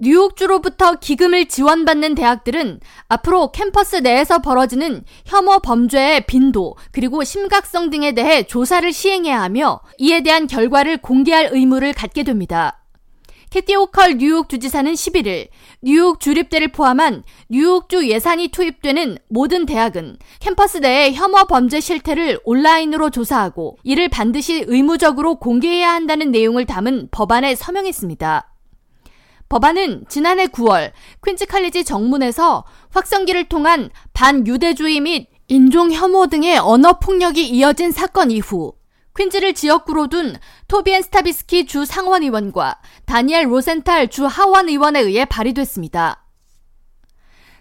뉴욕주로부터 기금을 지원받는 대학들은 앞으로 캠퍼스 내에서 벌어지는 혐오 범죄의 빈도 그리고 심각성 등에 대해 조사를 시행해야 하며 이에 대한 결과를 공개할 의무를 갖게 됩니다. 캐티 오컬 뉴욕 주지사는 11일 뉴욕 주립대를 포함한 뉴욕주 예산이 투입되는 모든 대학은 캠퍼스 내의 혐오 범죄 실태를 온라인으로 조사하고 이를 반드시 의무적으로 공개해야 한다는 내용을 담은 법안에 서명했습니다. 법안은 지난해 9월 퀸즈 칼리지 정문에서 확성기를 통한 반유대주의 및 인종 혐오 등의 언어 폭력이 이어진 사건 이후 퀸즈를 지역구로 둔 토비 앤 스타비스키 주 상원 의원과 다니엘 로센탈 주 하원 의원에 의해 발의됐습니다.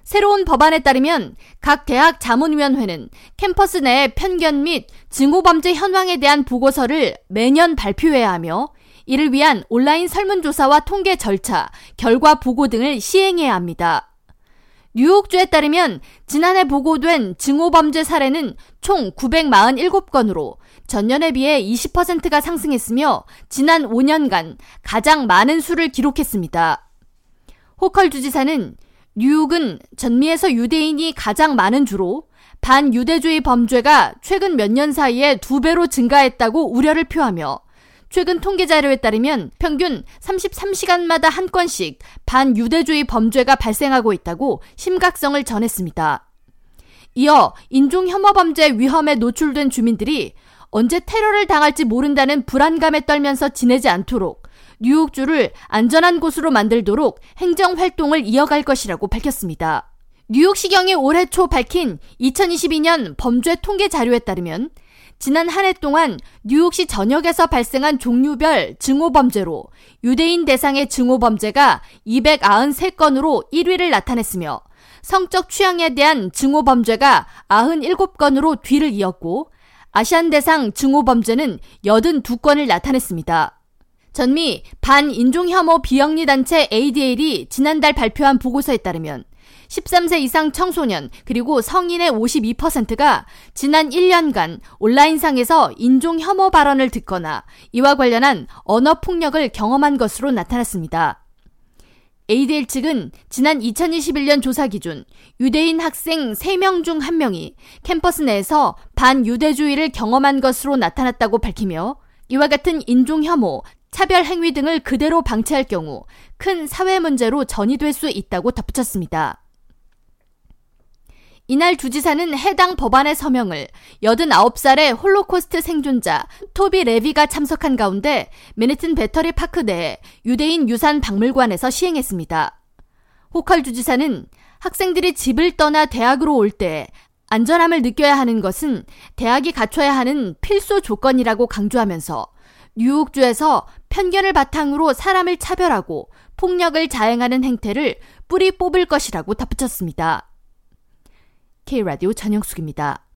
새로운 법안에 따르면 각 대학 자문위원회는 캠퍼스 내 편견 및 증오범죄 현황에 대한 보고서를 매년 발표해야 하며 이를 위한 온라인 설문조사와 통계 절차, 결과 보고 등을 시행해야 합니다. 뉴욕주에 따르면 지난해 보고된 증오범죄 사례는 총 947건으로 전년에 비해 20%가 상승했으며 지난 5년간 가장 많은 수를 기록했습니다. 호컬 주지사는 뉴욕은 전미에서 유대인이 가장 많은 주로 반유대주의 범죄가 최근 몇 년 사이에 두 배로 증가했다고 우려를 표하며 최근 통계 자료에 따르면 평균 33시간마다 한 건씩 반유대주의 범죄가 발생하고 있다고 심각성을 전했습니다. 이어 인종혐오 범죄 위험에 노출된 주민들이 언제 테러를 당할지 모른다는 불안감에 떨면서 지내지 않도록 뉴욕주를 안전한 곳으로 만들도록 행정 활동을 이어갈 것이라고 밝혔습니다. 뉴욕시경이 올해 초 밝힌 2022년 범죄 통계 자료에 따르면 지난 한 해 동안 뉴욕시 전역에서 발생한 종류별 증오범죄로 유대인 대상의 증오범죄가 293건으로 1위를 나타냈으며 성적 취향에 대한 증오범죄가 97건으로 뒤를 이었고 아시안 대상 증오범죄는 82건을 나타냈습니다. 전미 반인종혐오 비영리 단체 ADL이 지난달 발표한 보고서에 따르면 13세 이상 청소년 그리고 성인의 52%가 지난 1년간 온라인상에서 인종 혐오 발언을 듣거나 이와 관련한 언어 폭력을 경험한 것으로 나타났습니다. ADL 측은 지난 2021년 조사 기준 유대인 학생 3명 중 1명이 캠퍼스 내에서 반유대주의를 경험한 것으로 나타났다고 밝히며 이와 같은 인종 혐오, 차별 행위 등을 그대로 방치할 경우 큰 사회 문제로 전이될 수 있다고 덧붙였습니다. 이날 주지사는 해당 법안의 서명을 89살의 홀로코스트 생존자 토비 레비가 참석한 가운데 맨해튼 배터리 파크 내 유대인 유산 박물관에서 시행했습니다. 호컬 주지사는 학생들이 집을 떠나 대학으로 올 때 안전함을 느껴야 하는 것은 대학이 갖춰야 하는 필수 조건이라고 강조하면서 뉴욕주에서 편견을 바탕으로 사람을 차별하고 폭력을 자행하는 행태를 뿌리 뽑을 것이라고 덧붙였습니다. K라디오 전영숙입니다.